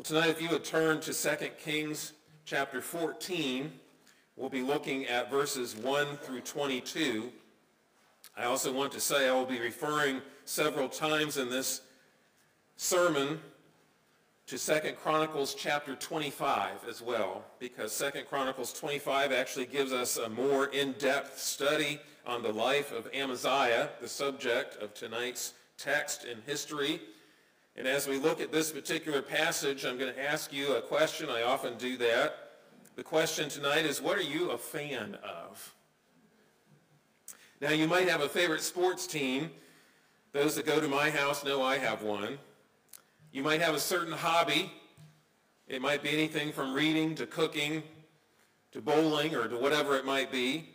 Well, tonight, if you would turn to 2 Kings chapter 14, we'll be looking at verses 1 through 22. I also want to say I will be referring several times in this sermon to 2 Chronicles chapter 25 as well, because 2 Chronicles 25 actually gives us a more in-depth study on the life of Amaziah, the subject of tonight's text in history. And as we look at this particular passage, I'm going to ask you a question. I often do that. The question tonight is, what are you a fan of? Now, you might have a favorite sports team. Those that go to my house know I have one. You might have a certain hobby. It might be anything from reading to cooking to bowling or to whatever it might be.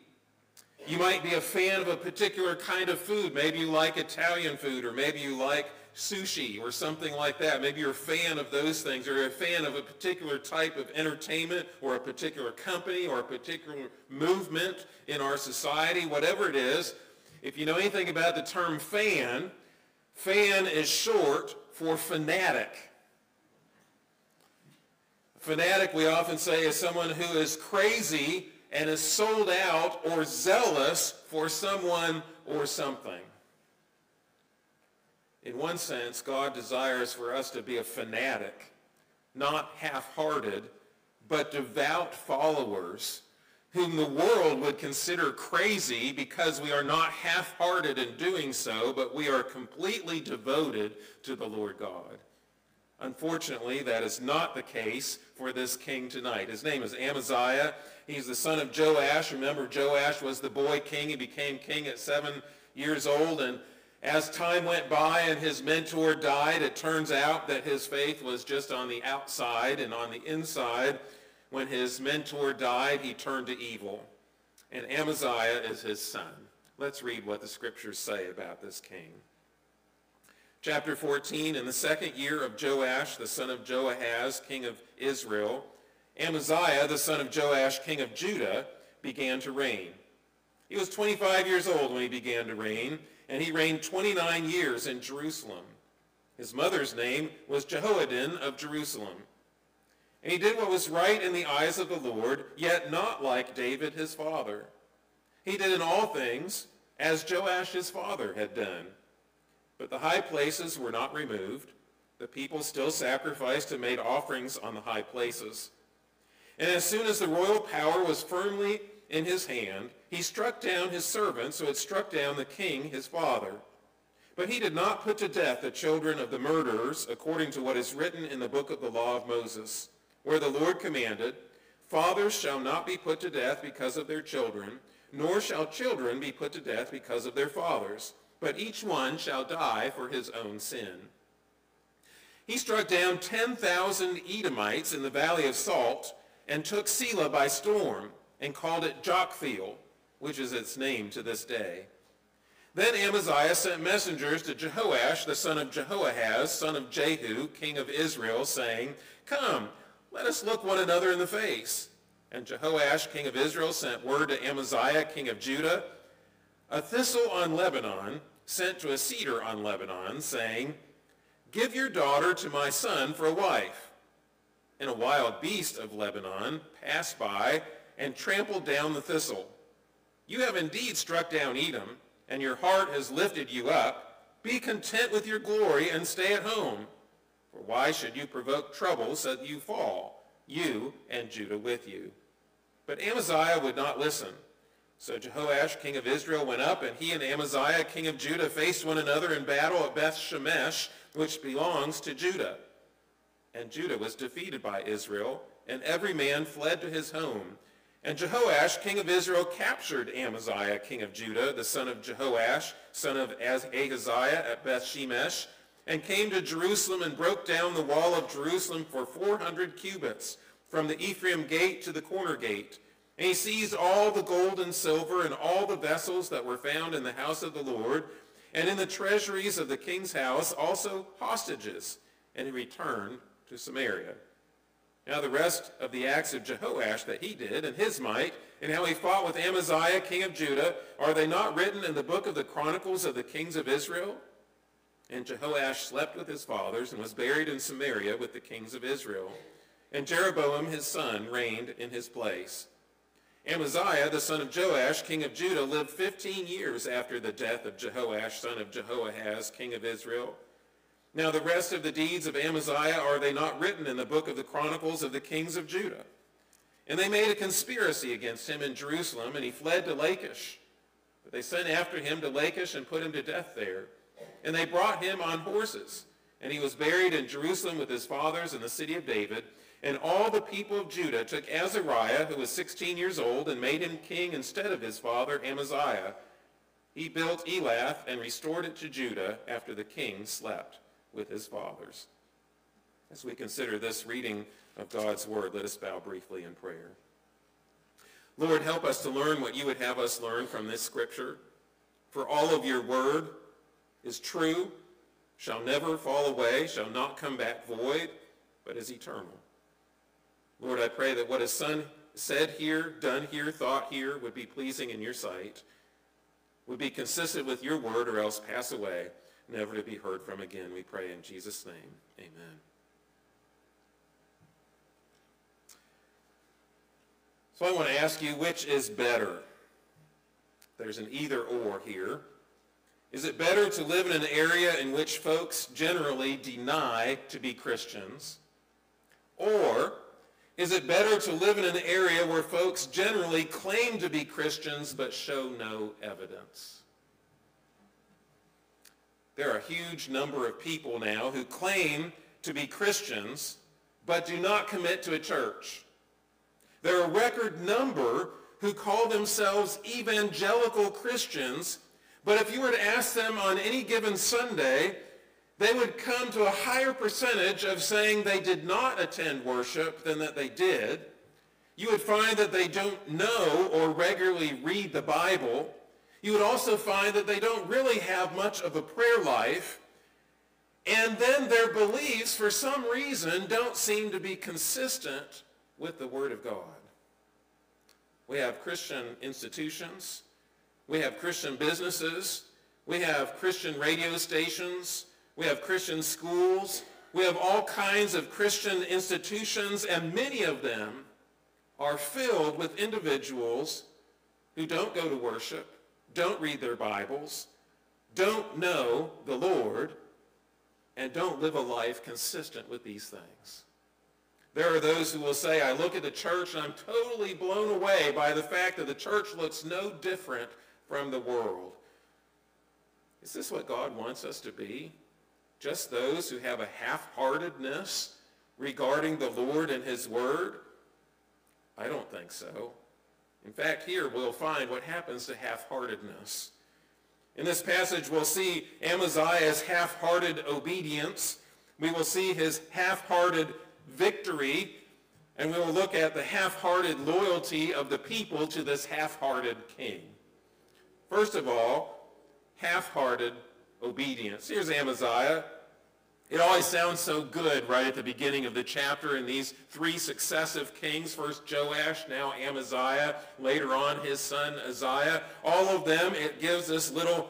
You might be a fan of a particular kind of food. Maybe you like Italian food or maybe you like sushi or something like that. Maybe you're a fan of those things or a fan of a particular type of entertainment or a particular company or a particular movement in our society, whatever it is. If you know anything about the term fan, fan is short for fanatic. Fanatic, we often say, is someone who is crazy and is sold out or zealous for someone or something. In one sense, God desires for us to be a fanatic, not half-hearted, but devout followers whom the world would consider crazy because we are not half-hearted in doing so, but we are completely devoted to the Lord God. Unfortunately, that is not the case for this king tonight. His name is Amaziah. He's the son of Joash. Remember, Joash was the boy king. He became king at seven years old. And as time went by and his mentor died, it turns out that his faith was just on the outside and on the inside. When his mentor died, he turned to evil. And Amaziah is his son. Let's read what the scriptures say about this king. Chapter 14, in the second year of Joash, the son of Joahaz, king of Israel, Amaziah, the son of Joash, king of Judah, began to reign. He was 25 years old when he began to reign, and he reigned 29 years in Jerusalem. His mother's name was Jehoaddan of Jerusalem. And he did what was right in the eyes of the Lord, yet not like David his father. He did in all things as Joash his father had done. But the high places were not removed. The people still sacrificed and made offerings on the high places. And as soon as the royal power was firmly in his hand, he struck down his servants who had struck down the king his father. But he did not put to death the children of the murderers, according to what is written in the book of the law of Moses, where the Lord commanded, Fathers shall not be put to death because of their children, nor shall children be put to death because of their fathers, but each one shall die for his own sin. He struck down 10,000 Edomites in the valley of Salt, and took Sela by storm and called it Joktheel, which is its name to this day. Then Amaziah sent messengers to Jehoash, the son of Jehoahaz, son of Jehu, king of Israel, saying, Come, let us look one another in the face. And Jehoash, king of Israel, sent word to Amaziah, king of Judah, A thistle on Lebanon sent to a cedar on Lebanon, saying, Give your daughter to my son for a wife and a wild beast of Lebanon passed by and trampled down the thistle. You have indeed struck down Edom, and your heart has lifted you up. Be content with your glory and stay at home. For why should you provoke trouble so that you fall, you and Judah with you? But Amaziah would not listen. So Jehoash, king of Israel, went up, and he and Amaziah, king of Judah, faced one another in battle at Beth Shemesh, which belongs to Judah and Judah was defeated by Israel, and every man fled to his home. And Jehoash, king of Israel, captured Amaziah, king of Judah, the son of Jehoash, son of Ahaziah at Beth Shemesh, and came to Jerusalem and broke down the wall of Jerusalem for 400 cubits, from the Ephraim gate to the corner gate. And he seized all the gold and silver and all the vessels that were found in the house of the Lord, and in the treasuries of the king's house also hostages. And he returned to Samaria. Now the rest of the acts of Jehoash that he did and his might, and how he fought with Amaziah, king of Judah, are they not written in the book of the Chronicles of the kings of Israel? And Jehoash slept with his fathers and was buried in Samaria with the kings of Israel. And Jeroboam his son reigned in his place. Amaziah, the son of Joash, king of Judah, lived 15 years after the death of Jehoash, son of Jehoahaz, king of Israel. Now the rest of the deeds of Amaziah are they not written in the book of the Chronicles of the kings of Judah? And they made a conspiracy against him in Jerusalem, and he fled to Lachish. But they sent after him to Lachish and put him to death there. And they brought him on horses. And he was buried in Jerusalem with his fathers in the city of David. And all the people of Judah took Azariah, who was 16 years old, and made him king instead of his father Amaziah. He built Elath and restored it to Judah after the king slept with his fathers. As we consider this reading of God's word, let us bow briefly in prayer. Lord, help us to learn what you would have us learn from this scripture. For all of your word is true, shall never fall away, shall not come back void, but is eternal. Lord, I pray that what is son said here, done here, thought here would be pleasing in your sight, would be consistent with your word, or else pass away, never to be heard from again. We pray in Jesus' name. Amen. So I want to ask you, which is better? There's an either or here. Is it better to live in an area in which folks generally deny to be Christians? Or is it better to live in an area where folks generally claim to be Christians but show no evidence? There are a huge number of people now who claim to be Christians but do not commit to a church. There are a record number who call themselves evangelical Christians but if you were to ask them on any given Sunday, they would come to a higher percentage of saying they did not attend worship than that they did. You would find that they don't know or regularly read the Bible. You would also find that they don't really have much of a prayer life. And then their beliefs, for some reason, don't seem to be consistent with the Word of God. We have Christian institutions we have Christian businesses. We have Christian radio stations. We have Christian schools. We have all kinds of Christian institutions, and many of them are filled with individuals who don't go to worship, don't read their Bibles, don't know the Lord, and don't live a life consistent with these things. There are those who will say, I look at the church and I'm totally blown away by the fact that the church looks no different from the world. Is this what God wants us to be? Just those who have a half-heartedness regarding the Lord and his word? I don't think so. In fact, here we'll find what happens to half-heartedness. In this passage, we'll see Amaziah's half-hearted obedience. We will see his half-hearted victory. And we will look at the half-hearted loyalty of the people to this half-hearted king. First of all, half-hearted obedience. Here's Amaziah. It always sounds so good right at the beginning of the chapter in these three successive kings, first Joash, now Amaziah, later on his son Uzziah. All of them, it gives this little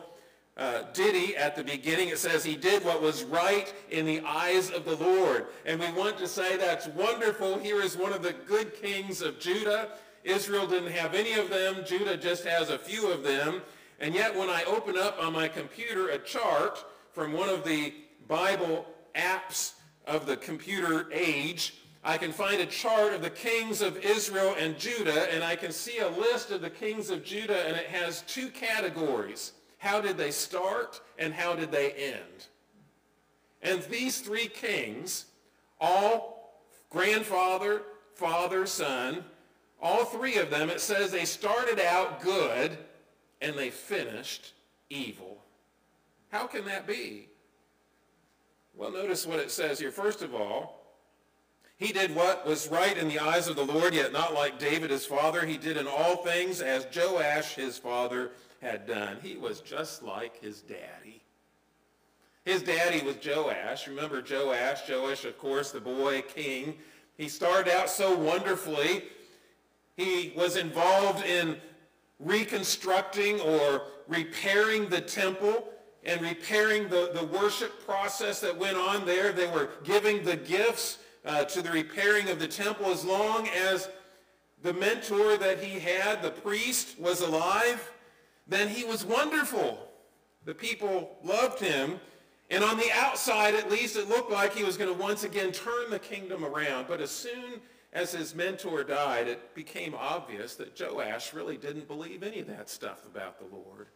uh, ditty at the beginning. It says, he did what was right in the eyes of the Lord. And we want to say that's wonderful. Here is one of the good kings of Judah. Israel didn't have any of them. Judah just has a few of them. And yet when I open up on my computer a chart from one of the Bible apps of the computer age, I can find a chart of the kings of Israel and Judah, and I can see a list of the kings of Judah, and it has two categories. How did they start, and how did they end? And these three kings, all grandfather, father, son, all three of them, it says they started out good and they finished evil. How can that be? Well, notice what it says here. First of all, he did what was right in the eyes of the Lord, yet not like David his father. He did in all things as Joash his father had done. He was just like his daddy. His daddy was Joash. Remember Joash? Joash, of course, the boy king. He started out so wonderfully he was involved in reconstructing or repairing the temple and repairing the, the worship process that went on there. They were giving the gifts uh, to the repairing of the temple as long as the mentor that he had, the priest, was alive, then he was wonderful. The people loved him. And on the outside, at least, it looked like he was going to once again turn the kingdom around. But as soon as his mentor died, it became obvious that Joash really didn't believe any of that stuff about the Lord.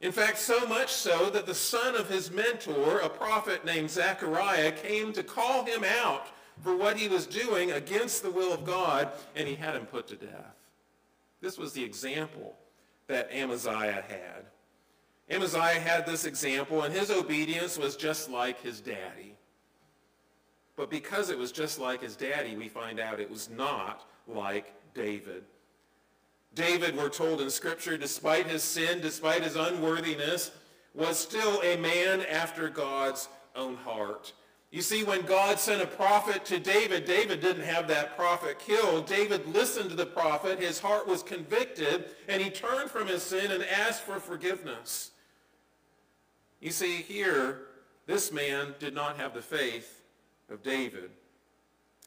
In fact, so much so that the son of his mentor, a prophet named Zechariah, came to call him out for what he was doing against the will of God, and he had him put to death. This was the example that Amaziah had. Amaziah had this example, and his obedience was just like his daddy. But because it was just like his daddy, we find out it was not like David. David, we're told in Scripture, despite his sin, despite his unworthiness, was still a man after God's own heart. You see, when God sent a prophet to David, David didn't have that prophet killed. David listened to the prophet. His heart was convicted, and he turned from his sin and asked for forgiveness. You see, here, this man did not have the faith of David.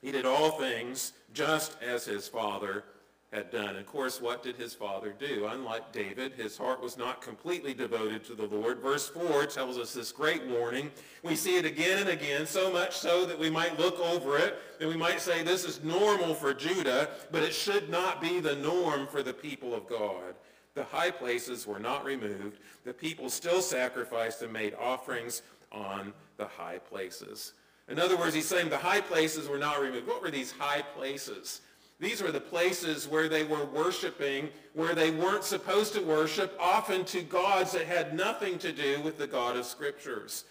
He did all things just as his father had done. Of course, what did his father do? Unlike David, his heart was not completely devoted to the Lord. Verse 4 tells us this great warning. We see it again and again, so much so that we might look over it and we might say this is normal for Judah, but it should not be the norm for the people of God. The high places were not removed. The people still sacrificed and made offerings on the high places. In other words, he's saying the high places were not removed. What were these high places? These were the places where they were worshiping, where they weren't supposed to worship, often to gods that had nothing to do with the God of Scriptures.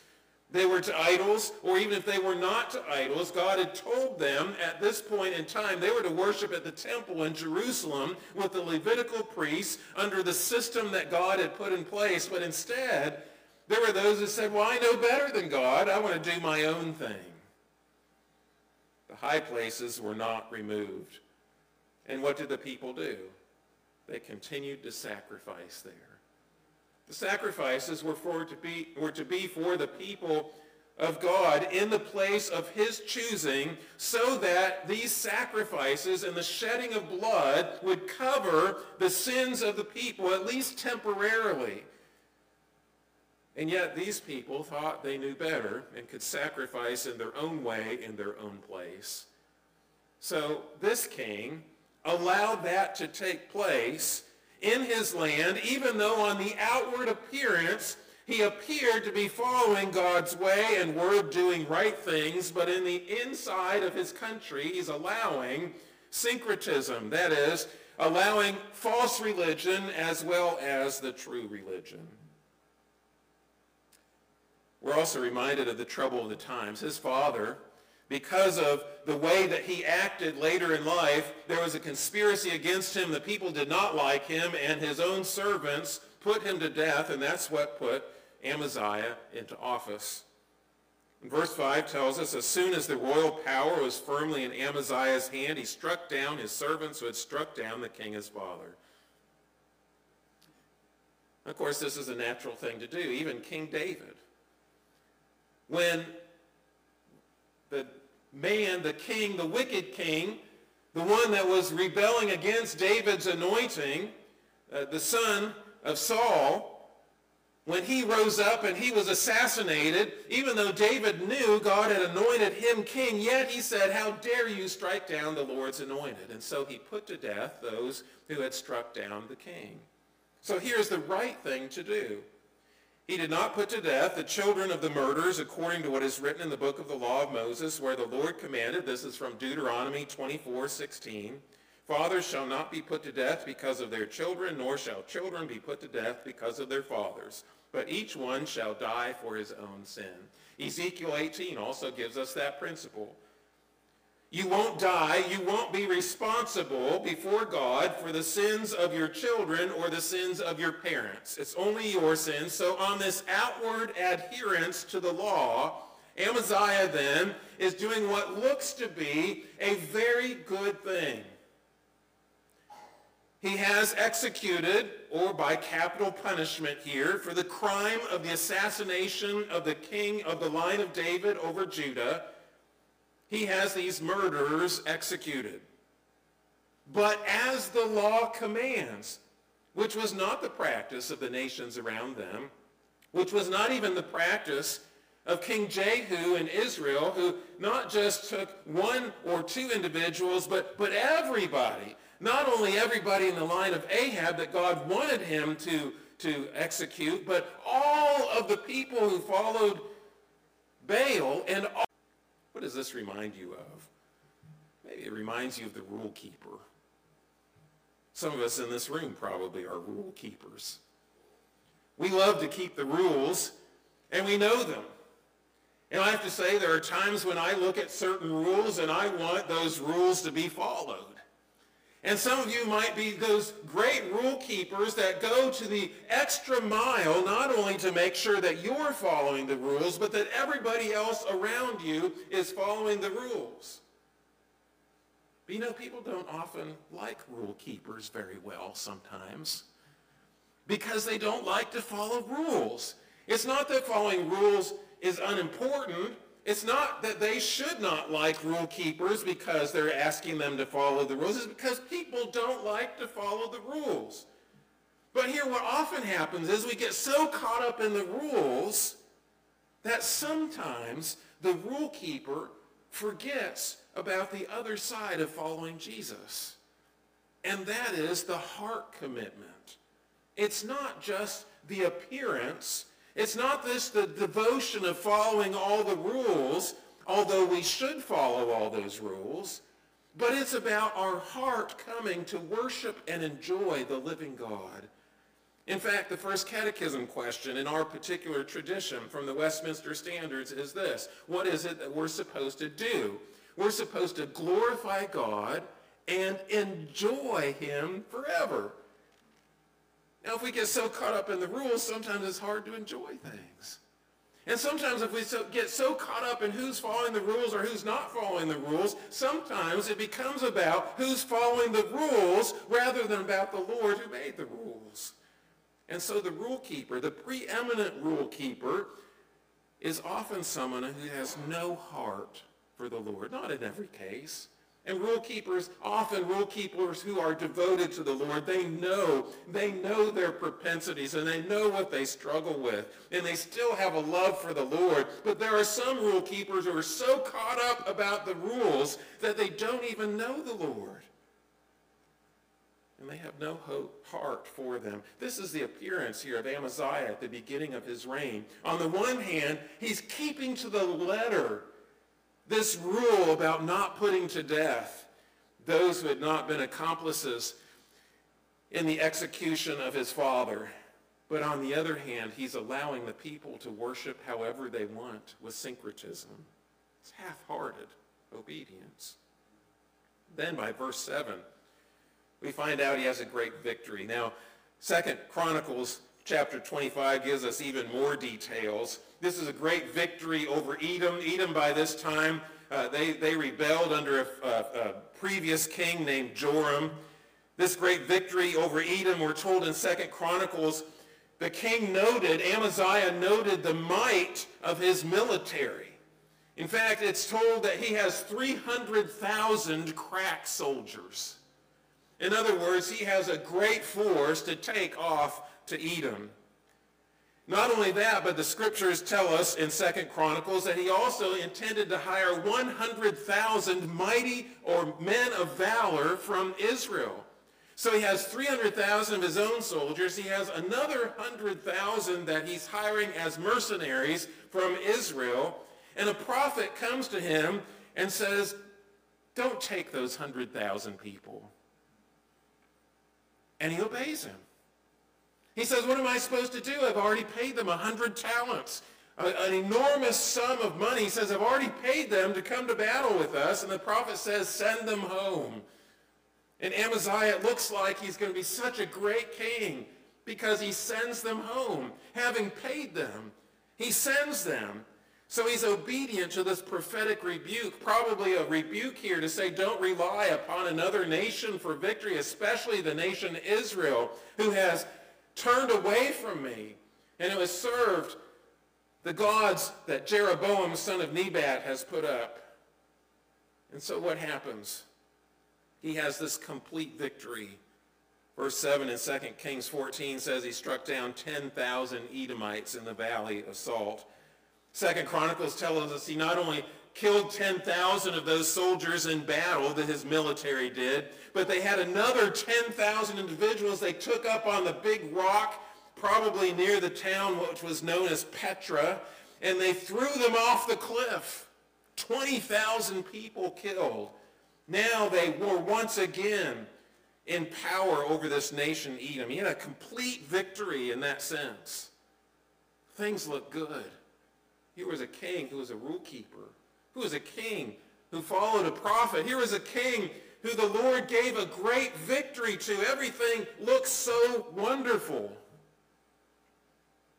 They were to idols, or even if they were not to idols, God had told them at this point in time they were to worship at the temple in Jerusalem with the Levitical priests under the system that God had put in place. But instead, there were those that said, well, I know better than God. I want to do my own thing. The high places were not removed. And what did the people do? They continued to sacrifice there. The sacrifices were, for to be, were to be for the people of God in the place of his choosing so that these sacrifices and the shedding of blood would cover the sins of the people, at least temporarily. And yet these people thought they knew better and could sacrifice in their own way, in their own place. So this king allowed that to take place in his land, even though on the outward appearance he appeared to be following God's way and word doing right things, but in the inside of his country he's allowing syncretism, that is, allowing false religion as well as the true religion. We're also reminded of the trouble of the times. His father, because of the way that he acted later in life, there was a conspiracy against him. The people did not like him, and his own servants put him to death, and that's what put Amaziah into office. And verse 5 tells us, as soon as the royal power was firmly in Amaziah's hand, he struck down his servants who had struck down the king his father. Of course, this is a natural thing to do. Even King David. When the man, the king, the wicked king, the one that was rebelling against David's anointing, uh, the son of Saul, when he rose up and he was assassinated, even though David knew God had anointed him king, yet he said, how dare you strike down the Lord's anointed? And so he put to death those who had struck down the king. So here's the right thing to do. He did not put to death the children of the murderers according to what is written in the book of the law of Moses, where the Lord commanded, this is from Deuteronomy 24, 16, Fathers shall not be put to death because of their children, nor shall children be put to death because of their fathers, but each one shall die for his own sin. Ezekiel 18 also gives us that principle. You won't die. You won't be responsible before God for the sins of your children or the sins of your parents. It's only your sins. So on this outward adherence to the law, Amaziah then is doing what looks to be a very good thing. He has executed, or by capital punishment here, for the crime of the assassination of the king of the line of David over Judah, he has these murderers executed. But as the law commands, which was not the practice of the nations around them, which was not even the practice of King Jehu in Israel, who not just took one or two individuals, but, but everybody, not only everybody in the line of Ahab that God wanted him to, to execute, but all of the people who followed Baal and all. What does this remind you of? Maybe it reminds you of the rule keeper. Some of us in this room probably are rule keepers. We love to keep the rules, and we know them. And I have to say, there are times when I look at certain rules and I want those rules to be followed. And some of you might be those great rule keepers that go to the extra mile, not only to make sure that you're following the rules, but that everybody else around you is following the rules. But you know, people don't often like rule keepers very well sometimes because they don't like to follow rules. It's not that following rules is unimportant. It's not that they should not like rule keepers because they're asking them to follow the rules. It's because people don't like to follow the rules. But here what often happens is we get so caught up in the rules that sometimes the rule keeper forgets about the other side of following Jesus. And that is the heart commitment. It's not just the appearance it's not this the devotion of following all the rules, although we should follow all those rules, but it's about our heart coming to worship and enjoy the living God. In fact, the first catechism question in our particular tradition from the Westminster Standards is this. What is it that we're supposed to do? We're supposed to glorify God and enjoy him forever. Now, if we get so caught up in the rules, sometimes it's hard to enjoy things. And sometimes if we so, get so caught up in who's following the rules or who's not following the rules, sometimes it becomes about who's following the rules rather than about the Lord who made the rules. And so the rule keeper, the preeminent rule keeper, is often someone who has no heart for the Lord. Not in every case. And rule keepers, often rule keepers who are devoted to the Lord, they know, they know their propensities and they know what they struggle with. And they still have a love for the Lord. But there are some rule keepers who are so caught up about the rules that they don't even know the Lord. And they have no hope, heart for them. This is the appearance here of Amaziah at the beginning of his reign. On the one hand, he's keeping to the letter this rule about not putting to death those who had not been accomplices in the execution of his father. But on the other hand, he's allowing the people to worship however they want with syncretism. It's half-hearted obedience. Then by verse 7, we find out he has a great victory. Now, Second Chronicles chapter 25 gives us even more details. This is a great victory over Edom. Edom by this time, uh, they, they rebelled under a, a, a previous king named Joram. This great victory over Edom, we're told in Second Chronicles, the king noted, Amaziah noted the might of his military. In fact, it's told that he has 300,000 crack soldiers. In other words, he has a great force to take off to Edom. Not only that, but the scriptures tell us in Second Chronicles that he also intended to hire 100,000 mighty or men of valor from Israel. So he has 300,000 of his own soldiers. He has another 100,000 that he's hiring as mercenaries from Israel. And a prophet comes to him and says, don't take those 100,000 people. And he obeys him. He says, what am I supposed to do? I've already paid them a hundred talents, an enormous sum of money. He says, I've already paid them to come to battle with us. And the prophet says, send them home. And Amaziah, it looks like he's going to be such a great king because he sends them home, having paid them. He sends them. So he's obedient to this prophetic rebuke, probably a rebuke here to say, don't rely upon another nation for victory, especially the nation Israel, who has turned away from me and it was served the gods that Jeroboam, son of Nebat, has put up. And so what happens? He has this complete victory. Verse 7 in 2 Kings 14 says he struck down 10,000 Edomites in the valley of Salt. Second Chronicles tells us he not only killed 10,000 of those soldiers in battle that his military did, but they had another 10,000 individuals they took up on the big rock, probably near the town which was known as Petra, and they threw them off the cliff. 20,000 people killed. Now they were once again in power over this nation, Edom. He had a complete victory in that sense. Things look good. Here was a king who was a rule keeper, who was a king who followed a prophet. Here was a king who the Lord gave a great victory to. Everything looks so wonderful.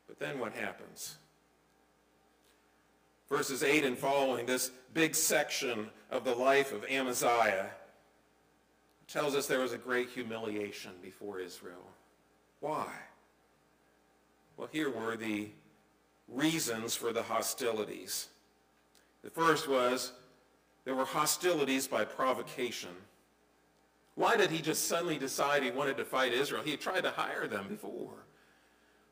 But then what happens? Verses 8 and following, this big section of the life of Amaziah tells us there was a great humiliation before Israel. Why? Well, here were the reasons for the hostilities. The first was there were hostilities by provocation. Why did he just suddenly decide he wanted to fight Israel? He had tried to hire them before.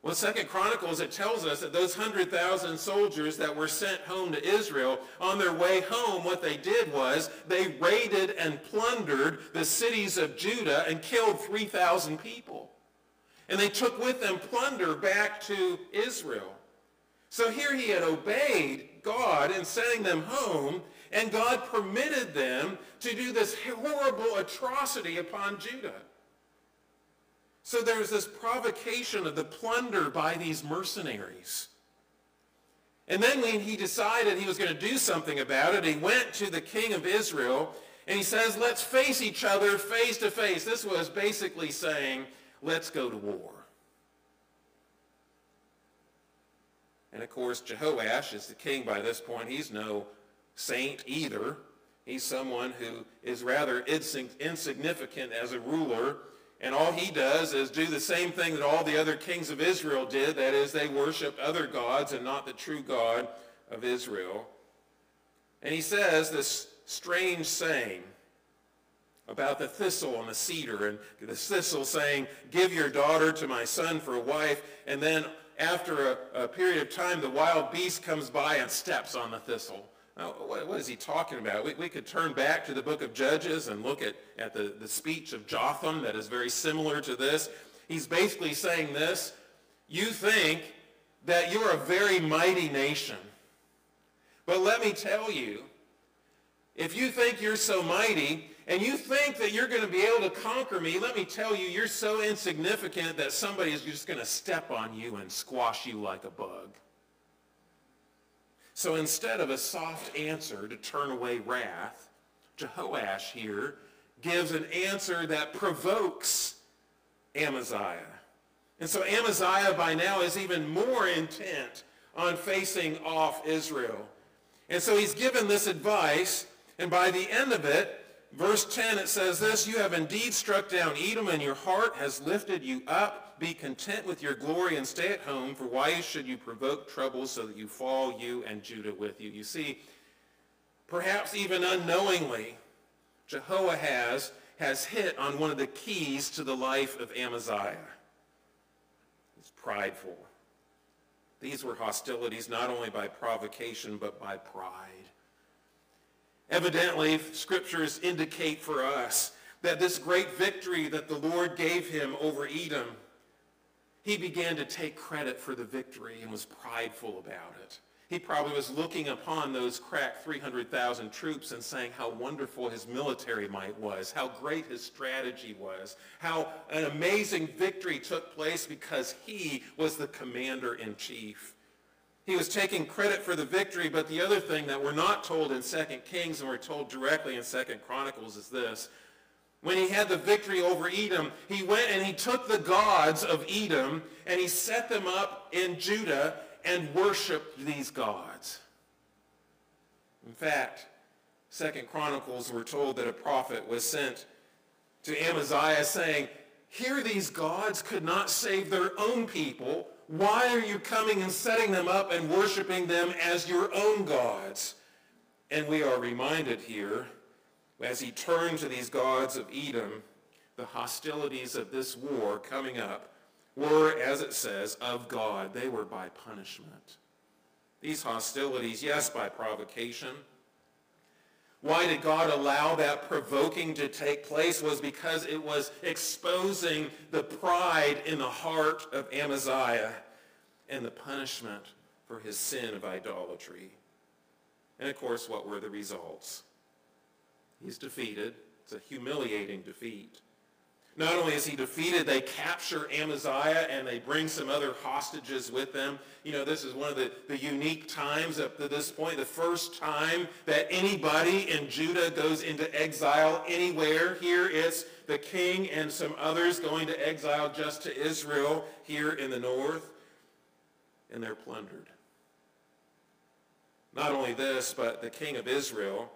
Well, Second Chronicles, it tells us that those 100,000 soldiers that were sent home to Israel, on their way home, what they did was they raided and plundered the cities of Judah and killed 3,000 people. And they took with them plunder back to Israel. So here he had obeyed God in sending them home, and God permitted them to do this horrible atrocity upon Judah. So there's this provocation of the plunder by these mercenaries. And then when he decided he was going to do something about it, he went to the king of Israel and he says, let's face each other face to face. This was basically saying, let's go to war. And of course, Jehoash is the king by this point. He's no saint either. He's someone who is rather insignificant as a ruler. And all he does is do the same thing that all the other kings of Israel did. That is, they worshiped other gods and not the true God of Israel. And he says this strange saying about the thistle and the cedar. And the thistle saying, give your daughter to my son for a wife. And then after a, a, period of time, the wild beast comes by and steps on the thistle. Now, what, what is he talking about? We, we could turn back to the book of Judges and look at, at the, the speech of Jotham that is very similar to this. He's basically saying this. You think that you're a very mighty nation. But let me tell you, if you think you're so mighty, and you think that you're going to be able to conquer me, let me tell you, you're so insignificant that somebody is just going to step on you and squash you like a bug. So instead of a soft answer to turn away wrath, Jehoash here gives an answer that provokes Amaziah. And so Amaziah by now is even more intent on facing off Israel. And so he's given this advice, and by the end of it, verse 10, it says this, You have indeed struck down Edom, and your heart has lifted you up. Be content with your glory and stay at home, for why should you provoke trouble so that you fall, you and Judah with you? You see, perhaps even unknowingly, Jehoahaz has hit on one of the keys to the life of Amaziah. He's prideful. These were hostilities not only by provocation, but by pride. Evidently, scriptures indicate for us that this great victory that the Lord gave him over Edom, he began to take credit for the victory and was prideful about it. He probably was looking upon those crack 300,000 troops and saying how wonderful his military might was, how great his strategy was, how an amazing victory took place because he was the commander-in-chief. He was taking credit for the victory, but the other thing that we're not told in 2 Kings and we're told directly in 2 Chronicles is this. When he had the victory over Edom, he went and he took the gods of Edom and he set them up in Judah and worshiped these gods. In fact, Second Chronicles, we're told that a prophet was sent to Amaziah saying, here these gods could not save their own people. Why are you coming and setting them up and worshiping them as your own gods? And we are reminded here, as he turned to these gods of Edom, the hostilities of this war coming up were, as it says, of God. They were by punishment. These hostilities, yes, by provocation, why did God allow that provoking to take place was because it was exposing the pride in the heart of Amaziah and the punishment for his sin of idolatry. And of course, what were the results? He's defeated. It's a humiliating defeat. Not only is he defeated, they capture Amaziah and they bring some other hostages with them. You know, this is one of the, the unique times up to this point, the first time that anybody in Judah goes into exile anywhere. Here it's the king and some others going to exile just to Israel here in the north. And they're plundered. Not only this, but the king of Israel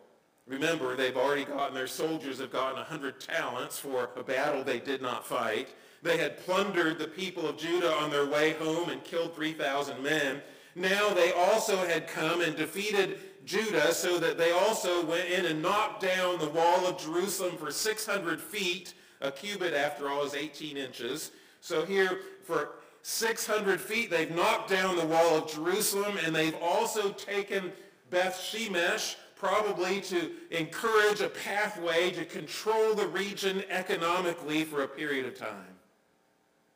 Remember, they've already gotten, their soldiers have gotten 100 talents for a battle they did not fight. They had plundered the people of Judah on their way home and killed 3,000 men. Now they also had come and defeated Judah so that they also went in and knocked down the wall of Jerusalem for 600 feet. A cubit, after all, is 18 inches. So here, for 600 feet, they've knocked down the wall of Jerusalem, and they've also taken Beth Shemesh, probably to encourage a pathway to control the region economically for a period of time.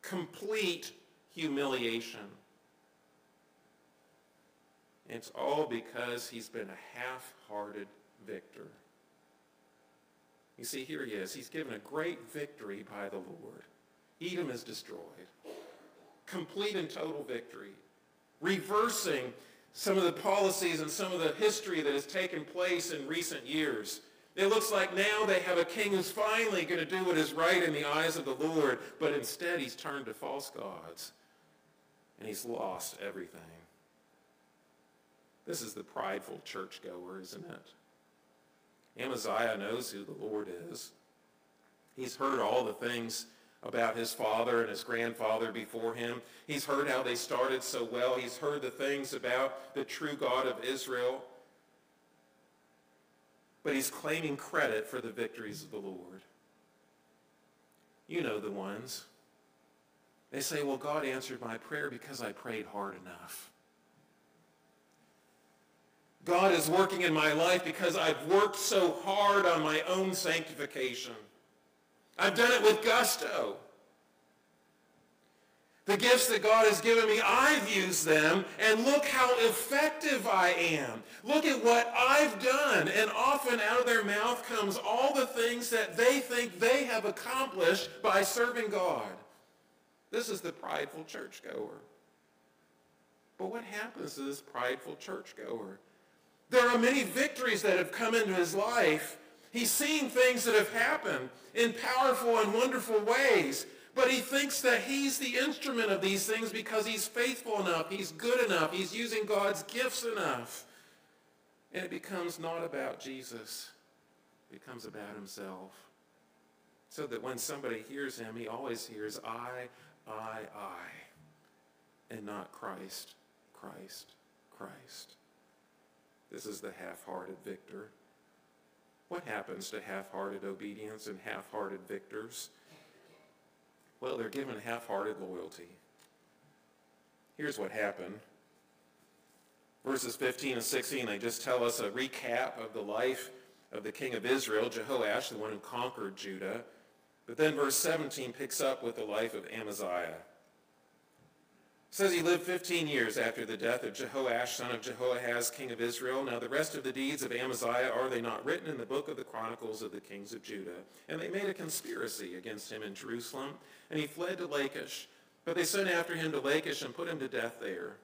Complete humiliation. It's all because he's been a half-hearted victor. You see, here he is. He's given a great victory by the Lord. Edom is destroyed. Complete and total victory. Reversing some of the policies and some of the history that has taken place in recent years. It looks like now they have a king who's finally going to do what is right in the eyes of the Lord, but instead he's turned to false gods and he's lost everything. This is the prideful churchgoer, isn't it? Amaziah knows who the Lord is. He's heard all the things about his father and his grandfather before him. He's heard how they started so well. He's heard the things about the true God of Israel. But he's claiming credit for the victories of the Lord. You know the ones. They say, well, God answered my prayer because I prayed hard enough. God is working in my life because I've worked so hard on my own sanctification. I've done it with gusto. The gifts that God has given me, I've used them, and look how effective I am. Look at what I've done. And often out of their mouth comes all the things that they think they have accomplished by serving God. This is the prideful churchgoer. But what happens to this prideful churchgoer? There are many victories that have come into his life, He's seeing things that have happened in powerful and wonderful ways. But he thinks that he's the instrument of these things because he's faithful enough, he's good enough, he's using God's gifts enough. And it becomes not about Jesus. It becomes about himself. So that when somebody hears him, he always hears, I, I, I, and not Christ, Christ, Christ. This is the half-hearted victor. What happens to half-hearted obedience and half-hearted victors? Well, they're given half-hearted loyalty. Here's what happened. Verses 15 and 16, they just tell us a recap of the life of the king of Israel, Jehoash, the one who conquered Judah. But then verse 17 picks up with the life of Amaziah says he lived 15 years after the death of Jehoash, son of Jehoahaz, king of Israel. Now the rest of the deeds of Amaziah are they not written in the book of the Chronicles of the kings of Judah? And they made a conspiracy against him in Jerusalem, and he fled to Lachish. But they sent after him to Lachish and put him to death there.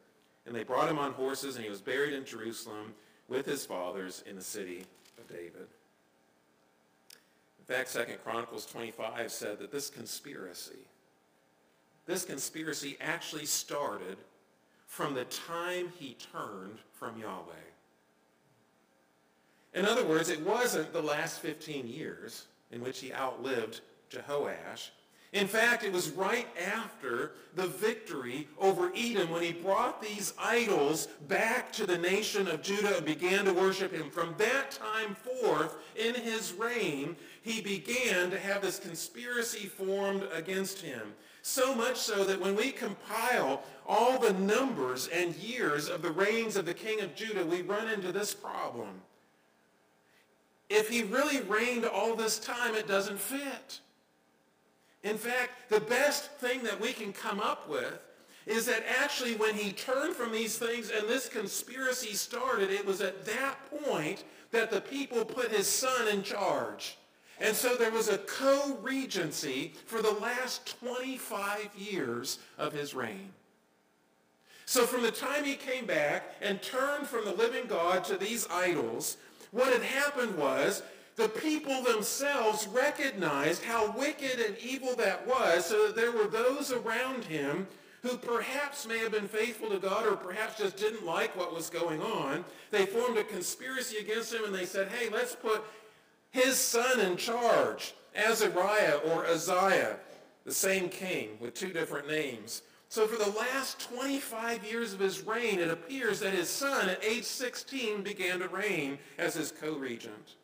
And they brought him on horses, and he was buried in Jerusalem with his fathers in the city of David. In fact, 2 Chronicles 25 said that this conspiracy this conspiracy actually started from the time he turned from Yahweh. In other words, it wasn't the last 15 years in which he outlived Jehoash. In fact, it was right after the victory over Edom when he brought these idols back to the nation of Judah and began to worship him. From that time forth, in his reign, he began to have this conspiracy formed against him. So much so that when we compile all the numbers and years of the reigns of the king of Judah, we run into this problem. If he really reigned all this time, it doesn't fit. In fact, the best thing that we can come up with is that actually when he turned from these things and this conspiracy started, it was at that point that the people put his son in charge. And so there was a co-regency for the last 25 years of his reign. So from the time he came back and turned from the living God to these idols, what had happened was the people themselves recognized how wicked and evil that was, so that there were those around him who perhaps may have been faithful to God or perhaps just didn't like what was going on. They formed a conspiracy against him and they said, hey, let's put his son in charge, Azariah or Uzziah, the same king with two different names. So for the last 25 years of his reign, it appears that his son at age 16 began to reign as his co-regent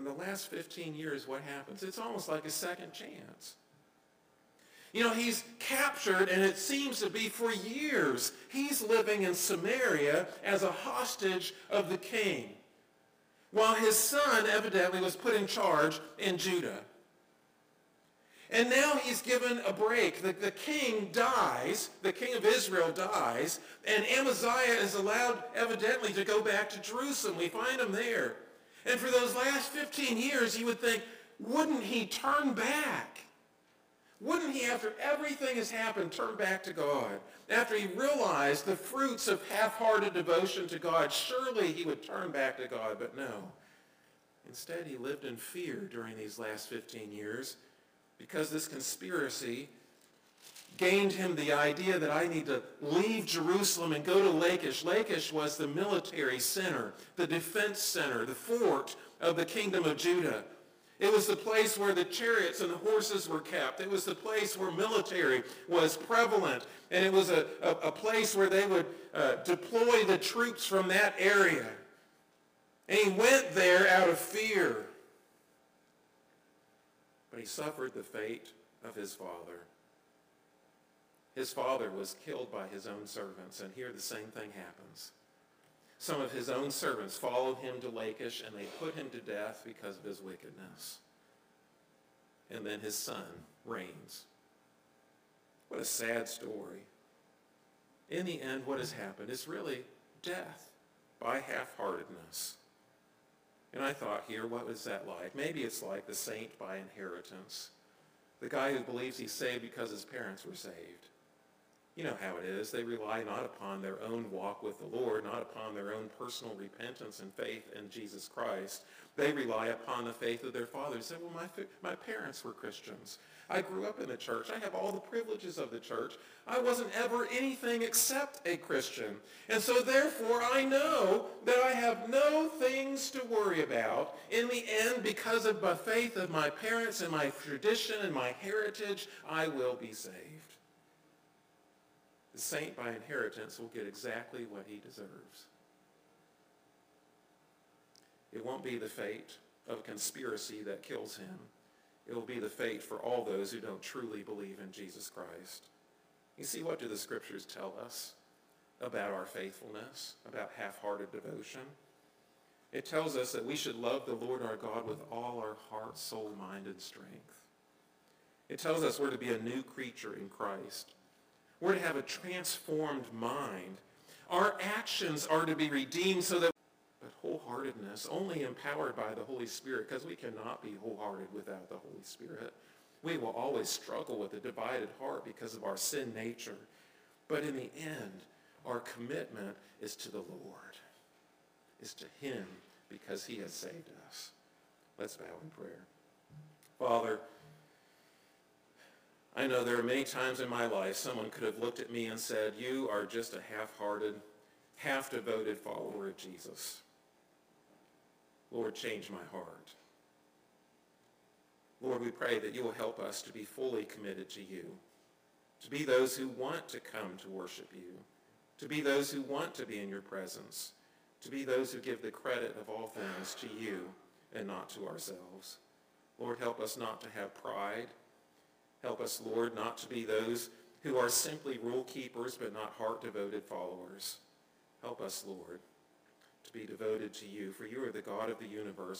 in the last 15 years, what happens? It's almost like a second chance. You know, he's captured, and it seems to be for years, he's living in Samaria as a hostage of the king, while his son evidently was put in charge in Judah. And now he's given a break. The, the king dies, the king of Israel dies, and Amaziah is allowed evidently to go back to Jerusalem. We find him there. And for those last 15 years, you would think, wouldn't he turn back? Wouldn't he, after everything has happened, turn back to God? After he realized the fruits of half-hearted devotion to God, surely he would turn back to God, but no. Instead, he lived in fear during these last 15 years because this conspiracy gained him the idea that I need to leave Jerusalem and go to Lachish. Lachish was the military center, the defense center, the fort of the kingdom of Judah. It was the place where the chariots and the horses were kept. It was the place where military was prevalent. And it was a, a, a place where they would uh, deploy the troops from that area. And he went there out of fear. But he suffered the fate of his father. His father was killed by his own servants, and here the same thing happens. Some of his own servants followed him to Lachish, and they put him to death because of his wickedness. And then his son reigns. What a sad story. In the end, what has happened is really death by half-heartedness. And I thought here, what was that like? Maybe it's like the saint by inheritance. The guy who believes he's saved because his parents were saved. You know how it is. They rely not upon their own walk with the Lord, not upon their own personal repentance and faith in Jesus Christ. They rely upon the faith of their fathers. They Say, well, my, my parents were Christians. I grew up in the church. I have all the privileges of the church. I wasn't ever anything except a Christian. And so therefore I know that I have no things to worry about in the end because of the faith of my parents and my tradition and my heritage, I will be saved the saint by inheritance will get exactly what he deserves. It won't be the fate of conspiracy that kills him. It will be the fate for all those who don't truly believe in Jesus Christ. You see, what do the scriptures tell us about our faithfulness, about half-hearted devotion? It tells us that we should love the Lord our God with all our heart, soul, mind, and strength. It tells us we're to be a new creature in Christ. We're to have a transformed mind. Our actions are to be redeemed so that but wholeheartedness only empowered by the Holy Spirit because we cannot be wholehearted without the Holy Spirit. We will always struggle with a divided heart because of our sin nature. But in the end, our commitment is to the Lord, is to him because he has saved us. Let's bow in prayer. Father, I know there are many times in my life someone could have looked at me and said, you are just a half-hearted, half-devoted follower of Jesus. Lord, change my heart. Lord, we pray that you will help us to be fully committed to you, to be those who want to come to worship you, to be those who want to be in your presence, to be those who give the credit of all things to you and not to ourselves. Lord, help us not to have pride. Help us, Lord, not to be those who are simply rule keepers but not heart-devoted followers. Help us, Lord, to be devoted to you, for you are the God of the universe,